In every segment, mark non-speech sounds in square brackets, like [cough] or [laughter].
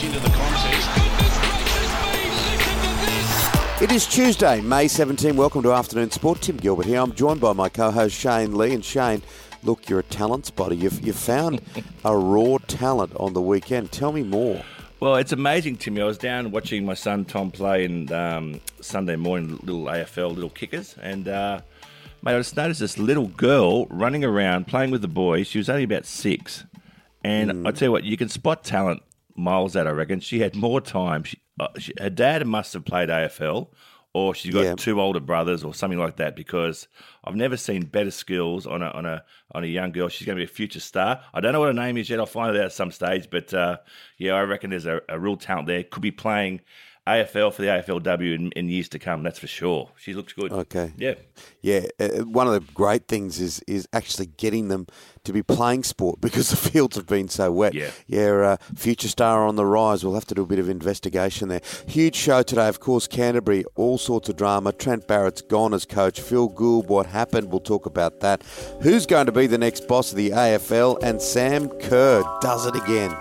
gets into the contest. It is Tuesday, May 17. Welcome to Afternoon Sport. Tim Gilbert here. I'm joined by my co-host Shane Lee. And Shane, look, you're a talent spotter. You've, you've found [laughs] a raw talent on the weekend. Tell me more. Well, it's amazing, Timmy. I was down watching my son Tom play in um, Sunday morning, little AFL, little kickers, and uh, mate, I just noticed this little girl running around playing with the boys. She was only about six, and Hmm. I tell you what, you can spot talent miles out. I reckon she had more time. She, uh, she, her dad must have played AFL, or she's got Yeah. two older brothers, or something like that. Because I've never seen better skills on a on a on a young girl. She's going to be a future star. I don't know what her name is yet. I'll find it out at some stage. But uh, yeah, I reckon there's a, a real talent there. Could be playing AFL for the AFLW in, in years to come. That's for sure. She looks good. Okay. Yeah. Yeah, uh, one of the great things is is actually getting them to be playing sport [laughs] because the fields have been so wet. Yeah. yeah. Uh, future star on the rise. We'll have to do a bit of investigation there. Huge show today, of course. Canterbury, all sorts of drama. Trent Barrett's gone as coach. Phil Gould, what happened? We'll talk about that. Who's going to be the next boss of the AFL? And Sam Kerr does it again.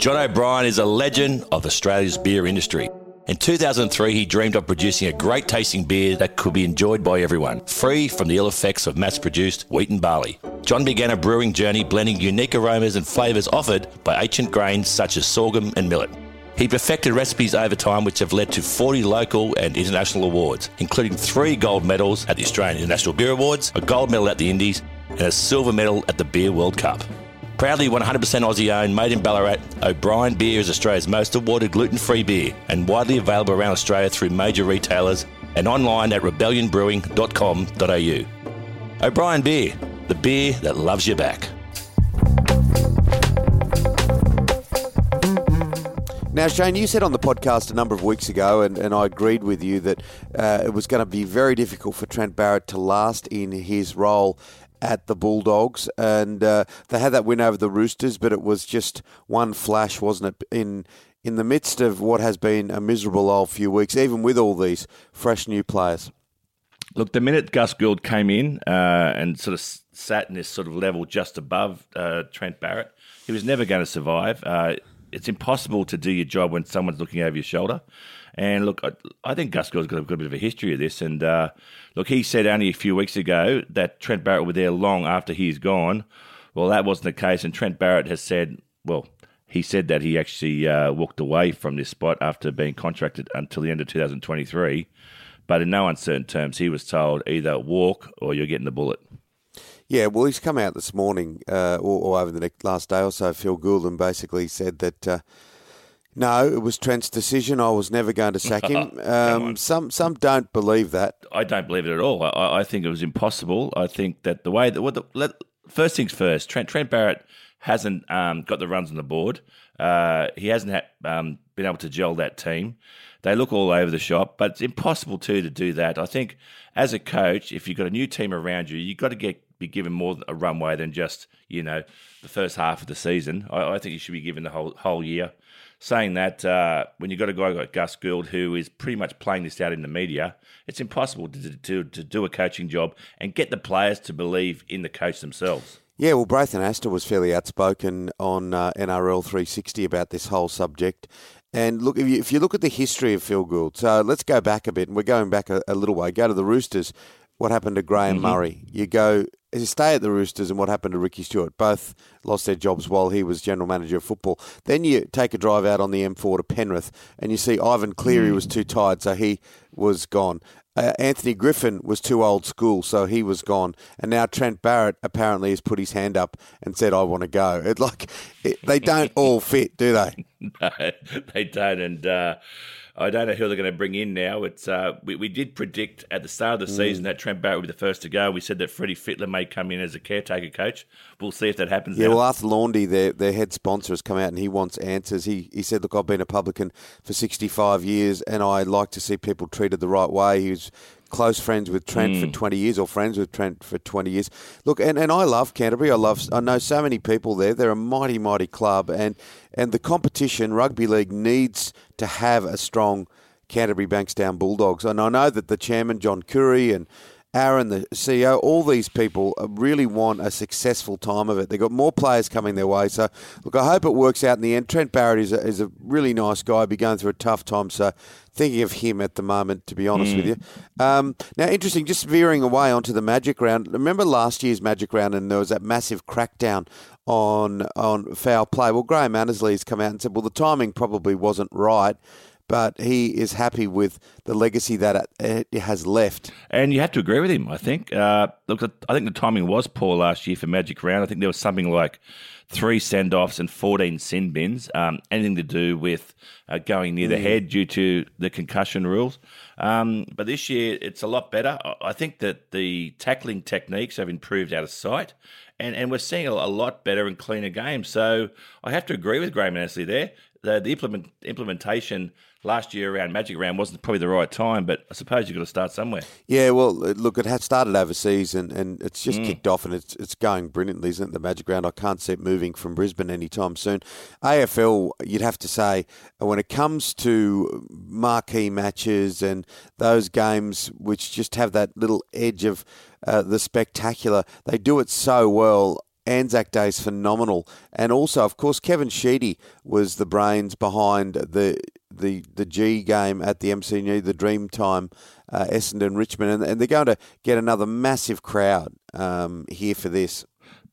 John O'Brien is a legend of Australia's beer industry. In 2003, he dreamed of producing a great tasting beer that could be enjoyed by everyone, free from the ill effects of mass produced wheat and barley. John began a brewing journey blending unique aromas and flavours offered by ancient grains such as sorghum and millet. He perfected recipes over time which have led to 40 local and international awards, including three gold medals at the Australian International Beer Awards, a gold medal at the Indies, and a silver medal at the Beer World Cup. Proudly 100% Aussie owned, made in Ballarat, O'Brien Beer is Australia's most awarded gluten free beer and widely available around Australia through major retailers and online at rebellionbrewing.com.au. O'Brien Beer, the beer that loves you back. Now, Shane, you said on the podcast a number of weeks ago, and, and I agreed with you that uh, it was going to be very difficult for Trent Barrett to last in his role at the Bulldogs. And uh, they had that win over the Roosters, but it was just one flash, wasn't it? In in the midst of what has been a miserable old few weeks, even with all these fresh new players. Look, the minute Gus Gould came in uh, and sort of sat in this sort of level just above uh, Trent Barrett, he was never going to survive. It's impossible to do your job when someone's looking over your shoulder. And look, I, I think Gus Gould's got a, got a bit of a history of this. And uh, look, he said only a few weeks ago that Trent Barrett be there long after he's gone. Well, that wasn't the case. And Trent Barrett has said, well, he said that he actually uh, walked away from this spot after being contracted until the end of 2023. But in no uncertain terms, he was told either walk or you're getting the bullet. Yeah, well, he's come out this morning uh, or, or over the next, last day or so, Phil Gould, and basically said that uh, no, it was Trent's decision. I was never going to sack him. [laughs] Um, some some don't believe that. I don't believe it at all. I, I think it was impossible. I think that the way that what the, let, first things first, Trent Trent Barrett hasn't um, got the runs on the board. Uh, he hasn't had, um, been able to gel that team. They look all over the shop, but it's impossible too to do that. I think as a coach, if you've got a new team around you, you've got to get be given more a runway than just you know the first half of the season. I, I think you should be given the whole whole year. Saying that, uh, when you've got a guy like Gus Gould who is pretty much playing this out in the media, it's impossible to, to, to do a coaching job and get the players to believe in the coach themselves. Yeah, well, Braith Anasta was fairly outspoken on uh, NRL 360 about this whole subject. And look, if you, if you look at the history of Phil Gould, so let's go back a bit, and we're going back a, a little way. Go to the Roosters. What happened to Graham Murray? You go, you stay at the Roosters, and what happened to Ricky Stuart? Both lost their jobs while he was general manager of football. Then you take a drive out on the M4 to Penrith, and you see Ivan Cleary was too tired, so he was gone. Uh, Anthony Griffin was too old school, so he was gone. And now Trent Barrett apparently has put his hand up and said, "I want to go." It like it, they don't [laughs] all fit, do they? [laughs] No, they don't. And uh, I don't know who they're going to bring in now. It's uh, we, we did predict at the start of the season that Trent Barrett would be the first to go. We said that Freddie Fittler may come in as a caretaker coach. We'll see if that happens. Yeah, now. well, Arthur Laundy, their their head sponsor, has come out and he wants answers. He he said, "Look, I've been a publican for sixty five years, and I like to see people treated the right way." He was close friends with Trent for hmm. twenty years, or friends with Trent for twenty years. Look, and, and I love Canterbury. I love. I know so many people there. They're a mighty, mighty club, and and the competition, rugby league needs to have a strong Canterbury Bankstown Bulldogs. And I know that the chairman John Curry and Aaron, the CEO, all these people uh, really want a successful time of it. They've got more players coming their way. So, look, I hope it works out in the end. Trent Barrett is a, is a really nice guy, be going through a tough time. So, thinking of him at the moment, to be honest mm. with you. Um, now, interesting, just veering away onto the Magic Round. Remember last year's Magic Round, and there was that massive crackdown on on foul play. Well, Graham Annesley has come out and said, well, the timing probably wasn't right but he is happy with the legacy that it has left. And you have to agree with him, I think. Uh, look, I think the timing was poor last year for Magic Round. I think there was something like three send offs and 14 sin bins, um, anything to do with uh, going near mm. the head due to the concussion rules. Um, but this year, it's a lot better. I think that the tackling techniques have improved out of sight. And, and we're seeing a, a lot better and cleaner games. So I have to agree with Graham Annesley there. The, the implement, implementation last year around Magic Round wasn't probably the right time, but I suppose you've got to start somewhere. Yeah, well, look, it had started overseas and, and it's just mm. kicked off and it's it's going brilliantly, isn't it? The Magic Round. I can't see it moving from Brisbane anytime soon. AFL, you'd have to say, when it comes to marquee matches and those games which just have that little edge of uh, the spectacular, they do it so well. Anzac Day is phenomenal. And also, of course, Kevin Sheedy was the brains behind the the, the G game at the MCG, the Dreamtime uh, Essendon Richmond. And, and, they're going to get another massive crowd um, here for this.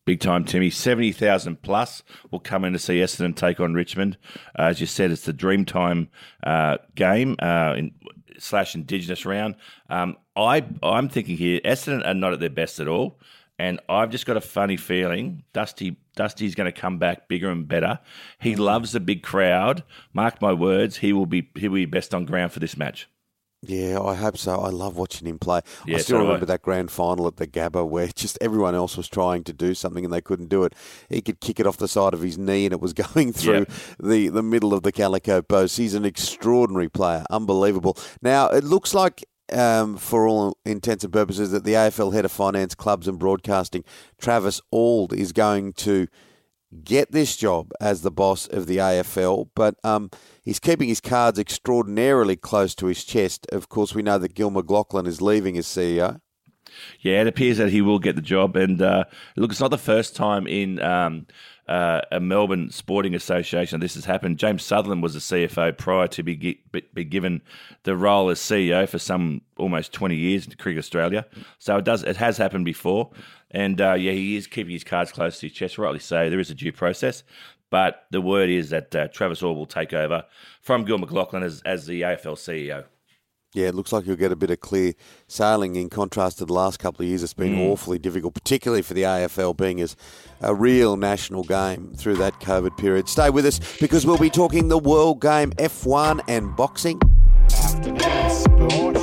Big time, Timmy. 70,000 plus will come in to see Essendon take on Richmond. Uh, as you said, it's the Dreamtime uh, game uh, in, slash Indigenous round. Um, I, I'm thinking here, Essendon are not at their best at all. And I've just got a funny feeling Dusty Dusty's going to come back bigger and better. He mm-hmm. loves the big crowd. Mark my words, he will be he will be best on ground for this match. Yeah, I hope so. I love watching him play. Yeah, I still so remember I. that grand final at the Gabba where just everyone else was trying to do something and they couldn't do it. He could kick it off the side of his knee and it was [laughs] going through yep. the, the middle of the calico post. He's an extraordinary player. Unbelievable. Now, it looks like um, for all intents and purposes, that the AFL head of finance, clubs, and broadcasting, Travis Auld, is going to get this job as the boss of the AFL, but um, he's keeping his cards extraordinarily close to his chest. Of course, we know that Gil McLachlan is leaving as CEO. Yeah, it appears that he will get the job, and uh, look, it's not the first time in um, uh, a Melbourne Sporting Association. This has happened. James Sutherland was a CFO prior to be, be given the role as CEO for some almost 20 years in Cricket Australia. So it does it has happened before, and uh, yeah, he is keeping his cards close to his chest. Rightly so. There is a due process. But the word is that uh, Travis Auld will take over from Gil McLachlan as, as the AFL CEO. Yeah, it looks like you'll get a bit of clear sailing in contrast to the last couple of years. It's been mm. awfully difficult, particularly for the AFL being as a real national game through that COVID period. Stay with us because we'll be talking the World Game F1 and boxing. Afternoon Sport.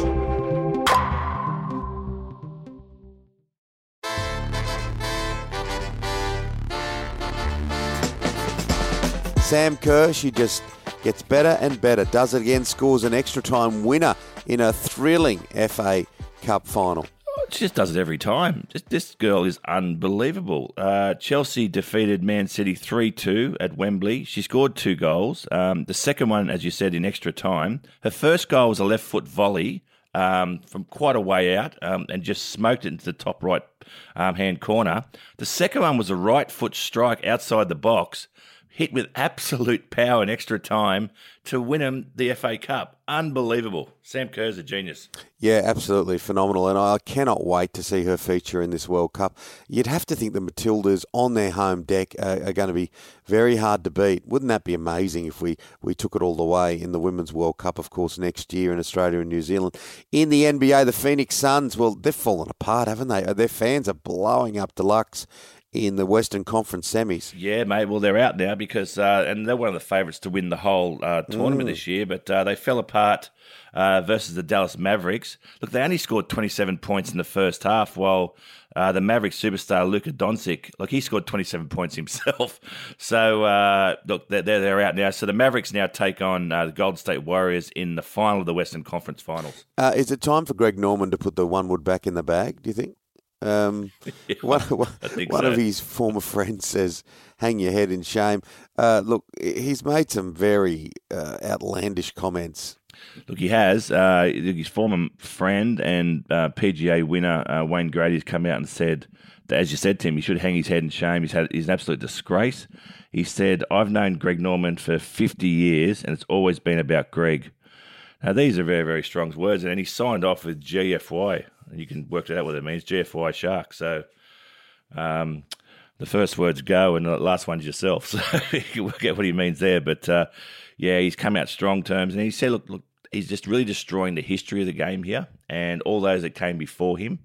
Sam Kerr, she just gets better and better. Does it again, scores an extra time winner in a thrilling FA Cup final. She just does it every time. This girl is unbelievable. Uh, Chelsea defeated Man City 3 2 at Wembley. She scored two goals. Um, the second one, as you said, in extra time. Her first goal was a left foot volley um, from quite a way out um, and just smoked it into the top right um, hand corner. The second one was a right foot strike outside the box hit with absolute power in extra time to win him the FA Cup. Unbelievable. Sam Kerr's a genius. Yeah, absolutely phenomenal. And I cannot wait to see her feature in this World Cup. You'd have to think the Matildas on their home deck are, are going to be very hard to beat. Wouldn't that be amazing if we, we took it all the way in the Women's World Cup, of course, next year in Australia and New Zealand? In the NBA, the Phoenix Suns, well, they've fallen apart, haven't they? Their fans are blowing up deluxe in the Western Conference semis. Yeah, mate. Well, they're out now because, uh, and they're one of the favourites to win the whole uh, tournament mm. this year, but uh, they fell apart uh, versus the Dallas Mavericks. Look, they only scored 27 points in the first half, while uh, the Mavericks superstar Luka Doncic, look, he scored 27 points [laughs] himself. so, uh, look, they're, they're out now. So the Mavericks now take on the Golden State Warriors in the final of the Western Conference Finals. is it time for Greg Norman to put the one wood back in the bag, do you think? Um, [laughs] yeah, one, one, one so. of his former friends says, "Hang your head in shame." Uh, look, he's made some very uh, outlandish comments Look, he has. Uh, his former friend and uh, PGA winner uh, Wayne Grady has come out and said that, as you said, Tim, he should hang his head in shame. He's had he's an absolute disgrace. He said, "I've known Greg Norman for 50 years, and it's always been about Greg." Now, these are very, very strong words, and he signed off with GFY. And you can work it out what it means, GFY Shark. So, um, the first words go, and the last one's yourself. [laughs] So you can work out what he means there. But uh, yeah, he's come out strong terms, and he said, "Look, look, he's just really destroying the history of the game here, and all those that came before him,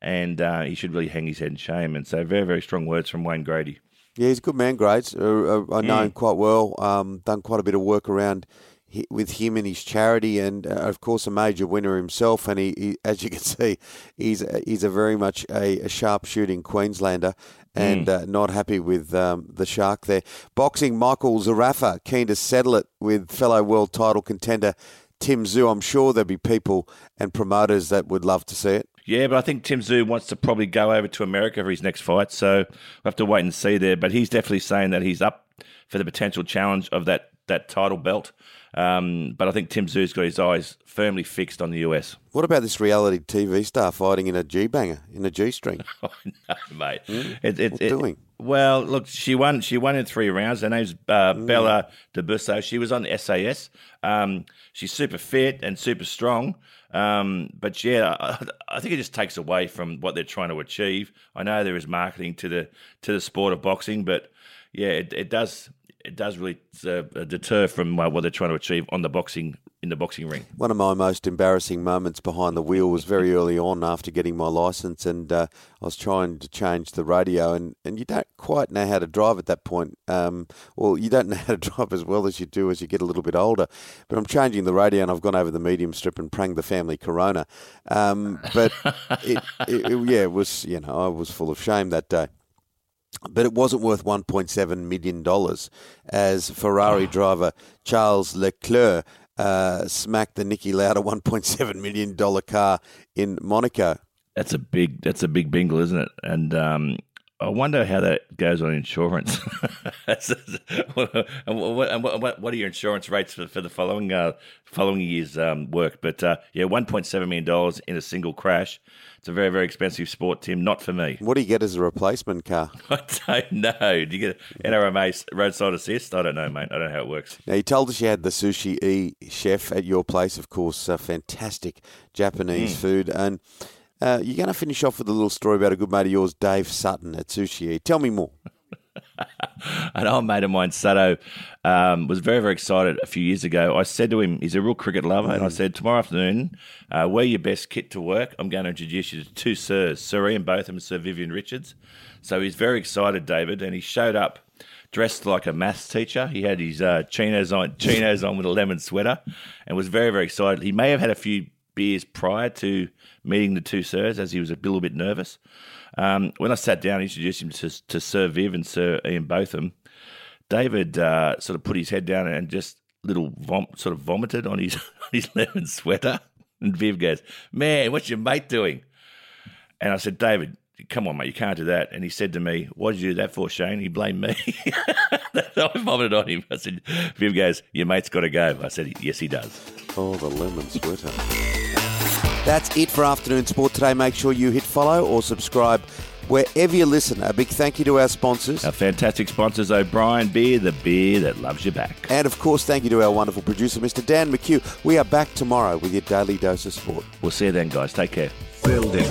and uh, he should really hang his head in shame." And so, very, very strong words from Wayne Grady. Yeah, he's a good man, Grades. Uh, uh, I know him quite well. Um, done quite a bit of work around with him and his charity, and uh, of course a major winner himself. And he, he, as you can [laughs] see, he's he's a very much a, a sharp shooting Queenslander, and mm. uh, not happy with um, the shark there. Boxing, Michael Zerafa keen to settle it with fellow world title contender Tim Tszyu. I'm sure there'll be people and promoters that would love to see it. Yeah, but I think Tim Tszyu wants to probably go over to America for his next fight, so we'll have to wait and see there. But he's definitely saying that he's up for the potential challenge of that, that title belt. Um, but I think Tim Tszyu's got his eyes firmly fixed on the US. What about this reality TV star fighting in a G banger in a G string? oh, [laughs] no, mate. Mm. It, it, What's it, doing? Well, look, she won. She won in three rounds. Her name's uh, mm. Bella Debusso. She was on SAS. Um, she's super fit and super strong. Um, but yeah, I, I, think it just takes away from what they're trying to achieve. I know there is marketing to the to the sport of boxing, but yeah, it, it does it does really uh, deter from uh, what they're trying to achieve on the boxing in the boxing ring. One of my most embarrassing moments behind the wheel was very early on after getting my license, and uh, I was trying to change the radio, and, and you don't quite know how to drive at that point. Um, well, you don't [laughs] know how to drive as well as you do as you get a little bit older. But I'm changing the radio, and I've gone over the medium strip and pranged the family Corona. Um, but it, it, it, yeah, it was you know I was full of shame that day but it wasn't worth $1.7 million as Ferrari oh. driver Charles Leclerc uh, smacked the Niki Lauda $1.7 million car in Monaco. That's a big that's a big bingle, isn't it? And um, I wonder how that goes on insurance. [laughs] and what, what, what, are your insurance rates for, for the following uh, following year's um, work? But uh, yeah, one point seven million dollars in a single crash. It's a very very expensive sport, Tim. Not for me. What do you get as a replacement car? [laughs] I don't know. Do you get NRMA roadside assist? I don't know, mate. I don't know how it works. Now you told us you had the sushi e chef at your place, of course. Uh, fantastic Japanese mm. food and. Uh, you're going to finish off with a little story about a good mate of yours, Dave Sutton at Sushi. Tell me more. [laughs] An old mate of mine, Sato, um, was very, very excited a few years ago. I said to him, he's a real cricket lover, mm. and I said, tomorrow afternoon, uh, wear your best kit to work. I'm going to introduce you to two sirs, Sir Ian Botham and Sir Vivian Richards. So he's very excited, David, and he showed up dressed like a maths teacher. He had his uh, chinos on, chinos on with a lemon sweater, and was very, very excited. He may have had a few beers prior to meeting the two sirs, as he was a little bit nervous. Um, when I sat down, I introduced him to, to Sir Viv and Sir Ian Botham. David uh, sort of put his head down and just little vom- sort of vomited on his [laughs] on his lemon sweater. And Viv goes, "Man, what's your mate doing?" And I said, "David, come on, mate, you can't do that." And he said to me, "What did you do that for, Shane?" He blamed me. [laughs] I vomited on him. I said, "Viv goes, your mate's got to go." I said, "Yes, he does." Oh, the lemon sweater. That's it for Afternoon Sport today. Make sure you hit follow or subscribe wherever you listen. A big thank you to our sponsors. Our fantastic sponsors, O'Brien Beer, the beer that loves you back. And of course, thank you to our wonderful producer, Mr. Dan McHugh. We are back tomorrow with your daily dose of sport. We'll see you then, guys. Take care. Building